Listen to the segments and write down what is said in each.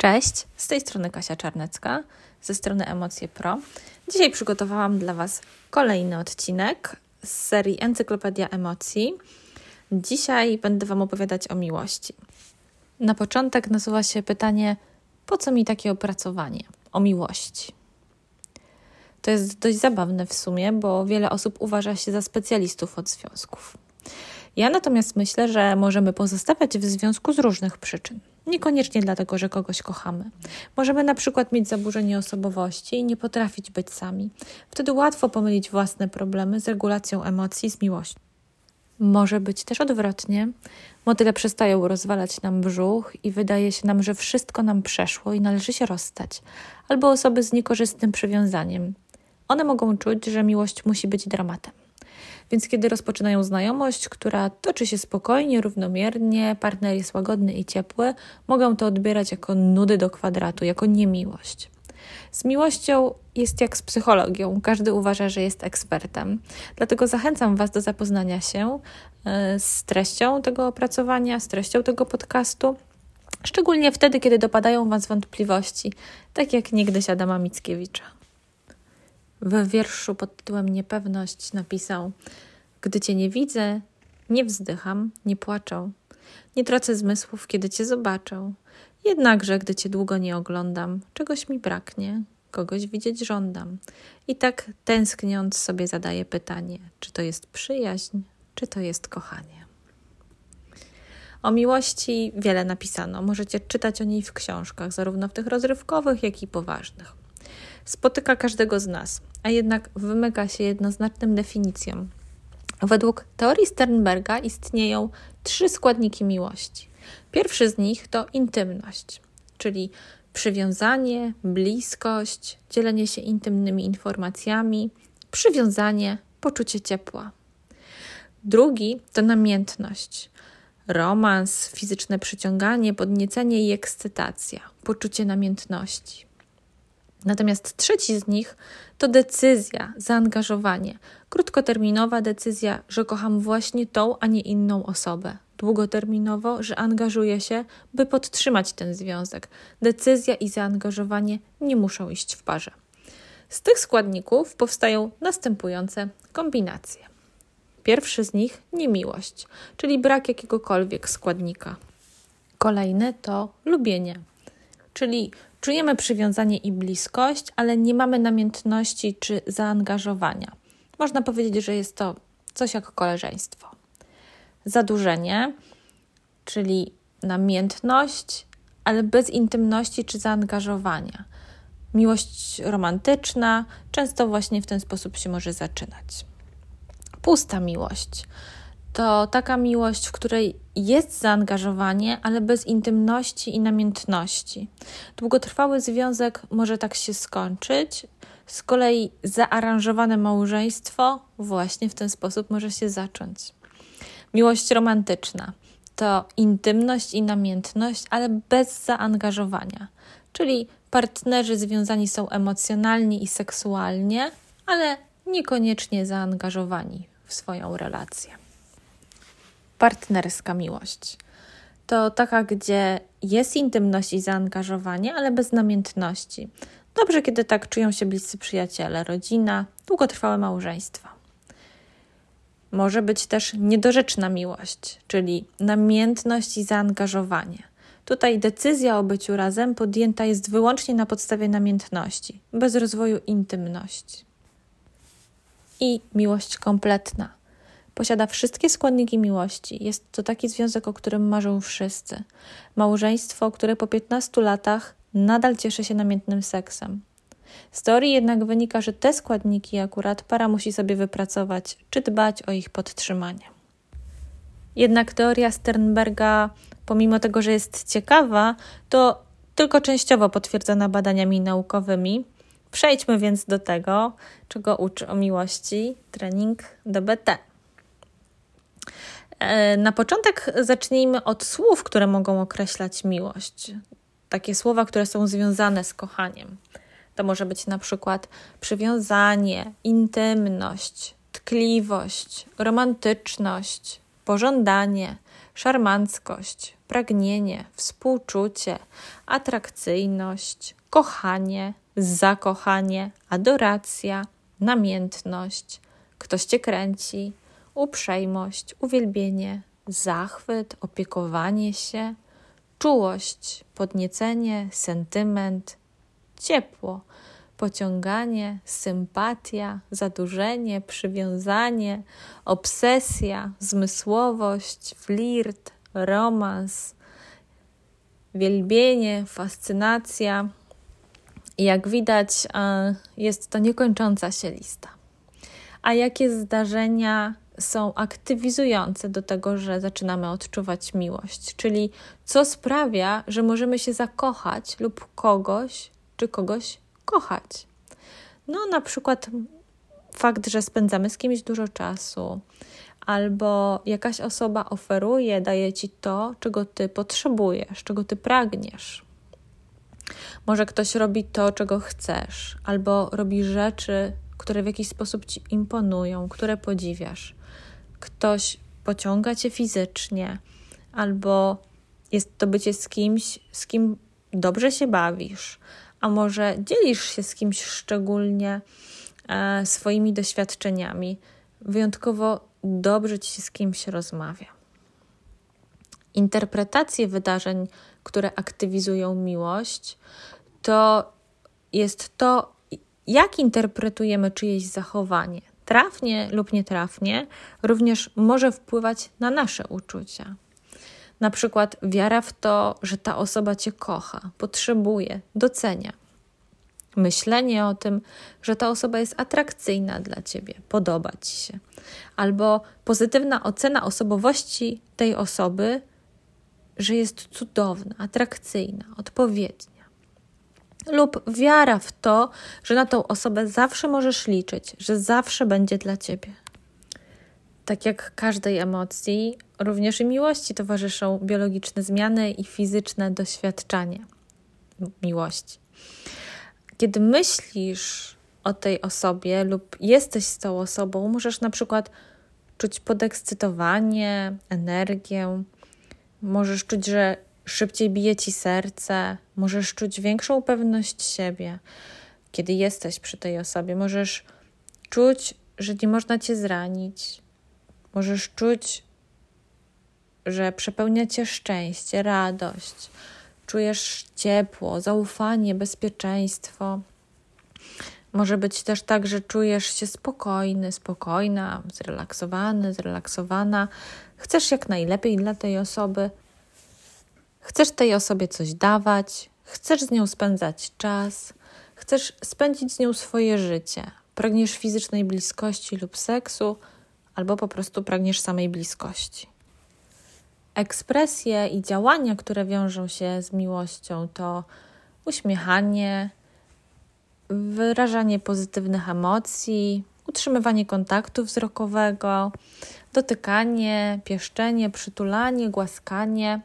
Cześć, z tej strony Kasia Czarnecka, ze strony Emocje Pro. Dzisiaj przygotowałam dla Was kolejny odcinek z serii Encyklopedia Emocji. Dzisiaj będę Wam opowiadać o miłości. Na początek nasuwa się pytanie, po co mi takie opracowanie o miłości? To jest dość zabawne w sumie, bo wiele osób uważa się za specjalistów od związków. Ja natomiast myślę, że możemy pozostawać w związku z różnych przyczyn. Niekoniecznie dlatego, że kogoś kochamy. Możemy na przykład mieć zaburzenie osobowości i nie potrafić być sami. Wtedy łatwo pomylić własne problemy z regulacją emocji, z miłością. Może być też odwrotnie. Motyle przestają rozwalać nam brzuch i wydaje się nam, że wszystko nam przeszło i należy się rozstać. Albo osoby z niekorzystnym przywiązaniem. One mogą czuć, że miłość musi być dramatem. Więc kiedy rozpoczynają znajomość, która toczy się spokojnie, równomiernie, partner jest łagodny i ciepły, mogą to odbierać jako nudy do kwadratu, jako niemiłość. Z miłością jest jak z psychologią. Każdy uważa, że jest ekspertem. Dlatego zachęcam Was do zapoznania się e, z treścią tego opracowania, z treścią tego podcastu. Szczególnie wtedy, kiedy dopadają Was wątpliwości, tak jak niegdyś Adama Mickiewicza. W wierszu pod tytułem Niepewność napisał: Gdy cię nie widzę, nie wzdycham, nie płaczę. Nie tracę zmysłów, kiedy cię zobaczę. Jednakże, gdy cię długo nie oglądam, czegoś mi braknie, kogoś widzieć żądam. I tak tęskniąc sobie zadaję pytanie, czy to jest przyjaźń, czy to jest kochanie. O miłości wiele napisano. Możecie czytać o niej w książkach, zarówno w tych rozrywkowych, jak i poważnych. Spotyka każdego z nas, a jednak wymyka się jednoznacznym definicjom. Według teorii Sternberga istnieją trzy składniki miłości. Pierwszy z nich to intymność, czyli przywiązanie, bliskość, dzielenie się intymnymi informacjami, przywiązanie, poczucie ciepła. Drugi to namiętność, romans, fizyczne przyciąganie, podniecenie i ekscytacja, poczucie namiętności. Natomiast trzeci z nich to decyzja, zaangażowanie. Krótkoterminowa decyzja, że kocham właśnie tą, a nie inną osobę. Długoterminowo, że angażuję się, by podtrzymać ten związek. Decyzja i zaangażowanie nie muszą iść w parze. Z tych składników powstają następujące kombinacje. Pierwszy z nich niemiłość, czyli brak jakiegokolwiek składnika. Kolejny to lubienie, czyli Czujemy przywiązanie i bliskość, ale nie mamy namiętności czy zaangażowania. Można powiedzieć, że jest to coś jak koleżeństwo. Zadłużenie, czyli namiętność, ale bez intymności czy zaangażowania. Miłość romantyczna często właśnie w ten sposób się może zaczynać. Pusta miłość to taka miłość, w której jest zaangażowanie, ale bez intymności i namiętności. Długotrwały związek może tak się skończyć, z kolei zaaranżowane małżeństwo właśnie w ten sposób może się zacząć. Miłość romantyczna to intymność i namiętność, ale bez zaangażowania, czyli partnerzy związani są emocjonalnie i seksualnie, ale niekoniecznie zaangażowani w swoją relację partnerska miłość. To taka, gdzie jest intymność i zaangażowanie, ale bez namiętności. Dobrze, kiedy tak czują się bliscy przyjaciele, rodzina, długotrwałe małżeństwa. Może być też niedorzeczna miłość, czyli namiętność i zaangażowanie. Tutaj decyzja o byciu razem podjęta jest wyłącznie na podstawie namiętności, bez rozwoju intymności. I miłość kompletna Posiada wszystkie składniki miłości. Jest to taki związek, o którym marzą wszyscy. Małżeństwo, które po 15 latach nadal cieszy się namiętnym seksem. Z teorii jednak wynika, że te składniki akurat para musi sobie wypracować, czy dbać o ich podtrzymanie. Jednak teoria Sternberga, pomimo tego, że jest ciekawa, to tylko częściowo potwierdzona badaniami naukowymi. Przejdźmy więc do tego, czego uczy o miłości trening DBT. E, na początek zacznijmy od słów, które mogą określać miłość. Takie słowa, które są związane z kochaniem. To może być na przykład przywiązanie, intymność, tkliwość, romantyczność, pożądanie, szarmanckość, pragnienie, współczucie, atrakcyjność, kochanie, zakochanie, adoracja, namiętność, ktoś cię kręci, uprzejmość, uwielbienie, zachwyt, opiekowanie się, czułość, podniecenie, sentyment, ciepło, pociąganie, sympatia, zadłużenie, przywiązanie, obsesja, zmysłowość, flirt, romans, wielbienie, fascynacja. I jak widać, jest to niekończąca się lista. A jakie zdarzenia są aktywizujące do tego, że zaczynamy odczuwać miłość? Czyli co sprawia, że możemy się zakochać lub kogoś czy kogoś kochać. No, na przykład fakt, że spędzamy z kimś dużo czasu, albo jakaś osoba oferuje, daje ci to, czego ty potrzebujesz, czego ty pragniesz. Może ktoś robi to, czego chcesz, albo robi rzeczy, które w jakiś sposób ci imponują, które podziwiasz. Ktoś pociąga cię fizycznie, albo jest to bycie z kimś, z kim dobrze się bawisz, a może dzielisz się z kimś szczególnie e, swoimi doświadczeniami. Wyjątkowo dobrze ci się z kimś rozmawia. Interpretacje wydarzeń, które aktywizują miłość, to jest to, jak interpretujemy czyjeś zachowanie. Trafnie lub nietrafnie, również może wpływać na nasze uczucia. Na przykład wiara w to, że ta osoba cię kocha, potrzebuje, docenia. Myślenie o tym, że ta osoba jest atrakcyjna dla ciebie, podoba ci się. Albo pozytywna ocena osobowości tej osoby, że jest cudowna, atrakcyjna, odpowiednia. Lub wiara w to, że na tą osobę zawsze możesz liczyć, że zawsze będzie dla ciebie. Tak jak każdej emocji, również i miłości towarzyszą biologiczne zmiany i fizyczne doświadczanie miłości. Kiedy myślisz o tej osobie lub jesteś z tą osobą, możesz na przykład czuć podekscytowanie, energię, możesz czuć, że szybciej bije ci serce, możesz czuć większą pewność siebie, kiedy jesteś przy tej osobie. Możesz czuć, że nie można cię zranić, Możesz czuć, że przepełnia cię szczęście, radość, czujesz ciepło, zaufanie, bezpieczeństwo. Może być też tak, że czujesz się spokojny, spokojna, zrelaksowany, zrelaksowana. Chcesz jak najlepiej dla tej osoby. Chcesz tej osobie coś dawać, chcesz z nią spędzać czas, chcesz spędzić z nią swoje życie. Pragniesz fizycznej bliskości lub seksu, albo po prostu pragniesz samej bliskości. Ekspresje i działania, które wiążą się z miłością, to uśmiechanie, wyrażanie pozytywnych emocji, utrzymywanie kontaktu wzrokowego, dotykanie, pieszczenie, przytulanie, głaskanie,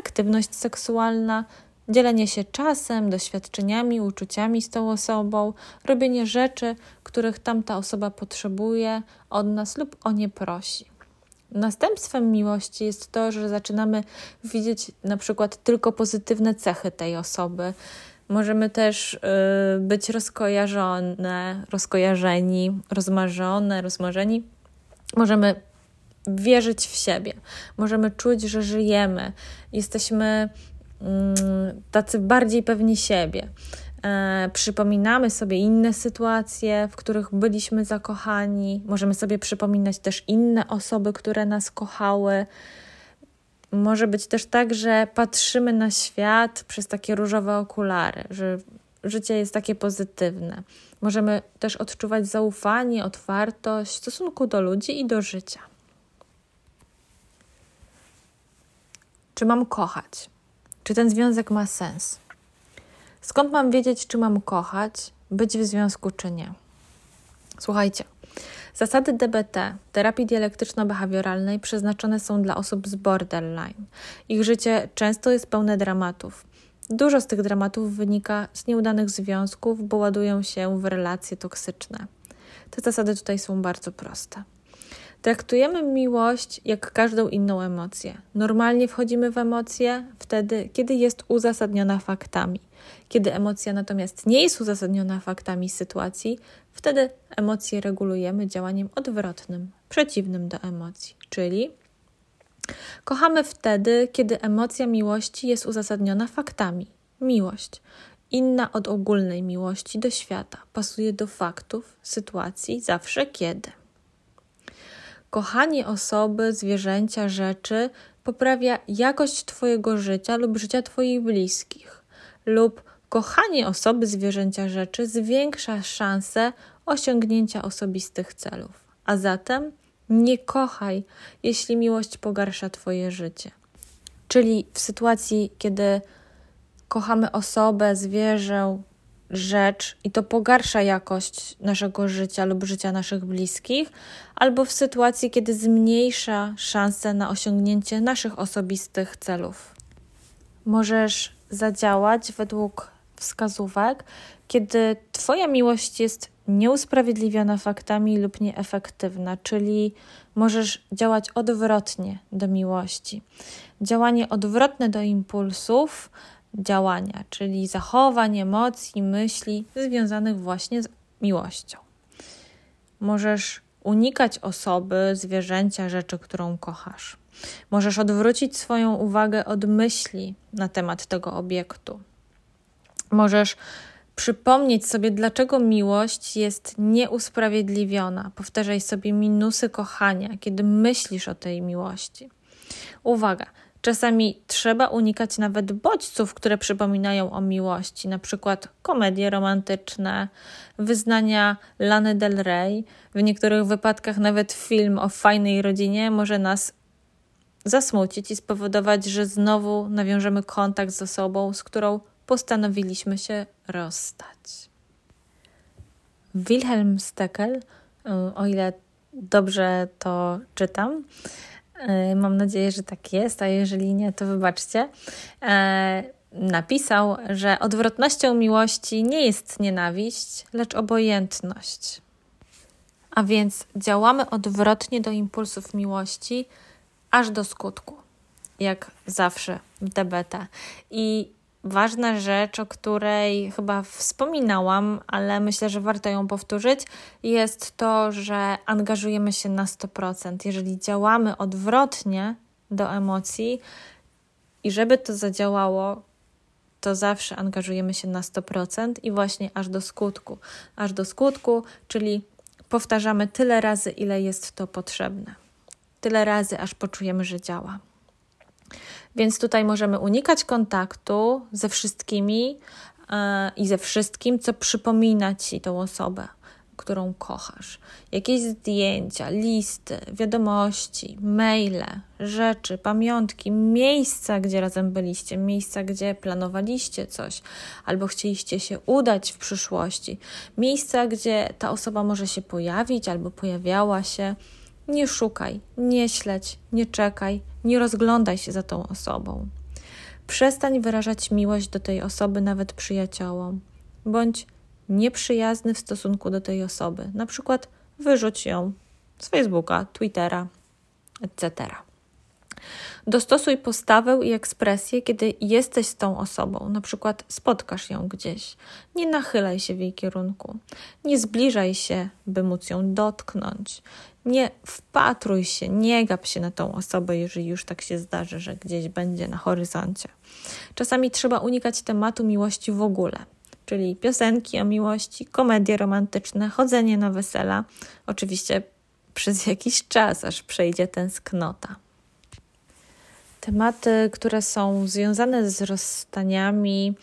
aktywność seksualna, dzielenie się czasem, doświadczeniami, uczuciami z tą osobą, robienie rzeczy, których tamta osoba potrzebuje od nas lub o nie prosi. Następstwem miłości jest to, że zaczynamy widzieć na przykład tylko pozytywne cechy tej osoby. Możemy też y, być rozkojarzone, rozkojarzeni, rozmarzone, rozmarzeni. Możemy wierzyć w siebie, możemy czuć, że żyjemy, jesteśmy Mm, tacy bardziej pewni siebie. E, przypominamy sobie inne sytuacje, w których byliśmy zakochani. Możemy sobie przypominać też inne osoby, które nas kochały. Może być też tak, że patrzymy na świat przez takie różowe okulary, że życie jest takie pozytywne. Możemy też odczuwać zaufanie, otwartość w stosunku do ludzi i do życia. Czy mam kochać? Czy ten związek ma sens? Skąd mam wiedzieć, czy mam kochać, być w związku, czy nie? Słuchajcie, zasady DBT, terapii dialektyczno-behawioralnej, przeznaczone są dla osób z borderline. Ich życie często jest pełne dramatów. Dużo z tych dramatów wynika z nieudanych związków, bo ładują się w relacje toksyczne. Te zasady tutaj są bardzo proste. Traktujemy miłość jak każdą inną emocję. Normalnie wchodzimy w emocje wtedy, kiedy jest uzasadniona faktami. Kiedy emocja natomiast nie jest uzasadniona faktami sytuacji, wtedy emocje regulujemy działaniem odwrotnym, przeciwnym do emocji, czyli kochamy wtedy, kiedy emocja miłości jest uzasadniona faktami. Miłość inna od ogólnej miłości do świata, pasuje do faktów, sytuacji, zawsze kiedy. Kochanie osoby, zwierzęcia, rzeczy poprawia jakość Twojego życia lub życia Twoich bliskich, lub kochanie osoby, zwierzęcia, rzeczy zwiększa szanse osiągnięcia osobistych celów. A zatem nie kochaj, jeśli miłość pogarsza Twoje życie. Czyli w sytuacji, kiedy kochamy osobę, zwierzę, rzecz i to pogarsza jakość naszego życia lub życia naszych bliskich, albo w sytuacji, kiedy zmniejsza szanse na osiągnięcie naszych osobistych celów. Możesz zadziałać według wskazówek, kiedy Twoja miłość jest nieusprawiedliwiona faktami lub nieefektywna, czyli możesz działać odwrotnie do miłości. Działanie odwrotne do impulsów działania, czyli zachowań, emocji, myśli związanych właśnie z miłością. Możesz unikać osoby, zwierzęcia, rzeczy, którą kochasz. Możesz odwrócić swoją uwagę od myśli na temat tego obiektu. Możesz przypomnieć sobie, dlaczego miłość jest nieusprawiedliwiona. Powtarzaj sobie minusy kochania, kiedy myślisz o tej miłości. Uwaga, Czasami trzeba unikać nawet bodźców, które przypominają o miłości, na przykład komedie romantyczne, wyznania Lany Del Rey. W niektórych wypadkach nawet film o fajnej rodzinie może nas zasmucić i spowodować, że znowu nawiążemy kontakt z osobą, z którą postanowiliśmy się rozstać. Wilhelm Steckel, o ile dobrze to czytam, mam nadzieję, że tak jest, a jeżeli nie, to wybaczcie. E, napisał, że odwrotnością miłości nie jest nienawiść, lecz obojętność. A więc działamy odwrotnie do impulsów miłości, aż do skutku, jak zawsze w DBT. I ważna rzecz, o której chyba wspominałam, ale myślę, że warto ją powtórzyć, jest to, że angażujemy się na 100%. Jeżeli działamy odwrotnie do emocji i żeby to zadziałało, to zawsze angażujemy się na 100% i właśnie aż do skutku. Aż do skutku, czyli powtarzamy tyle razy, ile jest to potrzebne. Tyle razy, aż poczujemy, że działa. Więc tutaj możemy unikać kontaktu ze wszystkimi yy, i ze wszystkim, co przypomina ci tą osobę, którą kochasz. Jakieś zdjęcia, listy, wiadomości, maile, rzeczy, pamiątki, miejsca, gdzie razem byliście, miejsca, gdzie planowaliście coś, albo chcieliście się udać w przyszłości, miejsca, gdzie ta osoba może się pojawić albo pojawiała się. Nie szukaj, nie śledź, nie czekaj, nie rozglądaj się za tą osobą. Przestań wyrażać miłość do tej osoby, nawet przyjaciołom. Bądź nieprzyjazny w stosunku do tej osoby. Na przykład wyrzuć ją z Facebooka, Twittera, etc. Dostosuj postawę i ekspresję, kiedy jesteś z tą osobą, na przykład spotkasz ją gdzieś. Nie nachylaj się w jej kierunku, nie zbliżaj się, by móc ją dotknąć. Nie wpatruj się, nie gap się na tą osobę, jeżeli już tak się zdarzy, że gdzieś będzie na horyzoncie. Czasami trzeba unikać tematu miłości w ogóle, czyli piosenki o miłości, komedie romantyczne, chodzenie na wesela, oczywiście przez jakiś czas, aż przejdzie tęsknota. Tematy, które są związane z rozstaniami,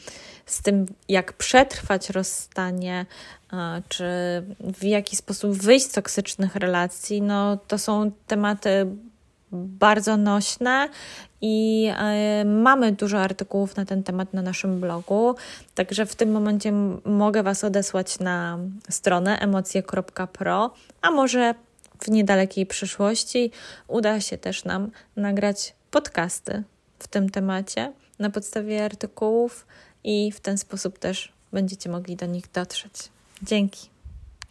z tym, jak przetrwać rozstanie, czy w jaki sposób wyjść z toksycznych relacji, no to są tematy bardzo nośne i y, mamy dużo artykułów na ten temat na naszym blogu. Także w tym momencie mogę Was odesłać na stronę emocje.pro, a może w niedalekiej przyszłości uda się też nam nagrać podcasty w tym temacie na podstawie artykułów i w ten sposób też będziecie mogli do nich dotrzeć. Dzięki.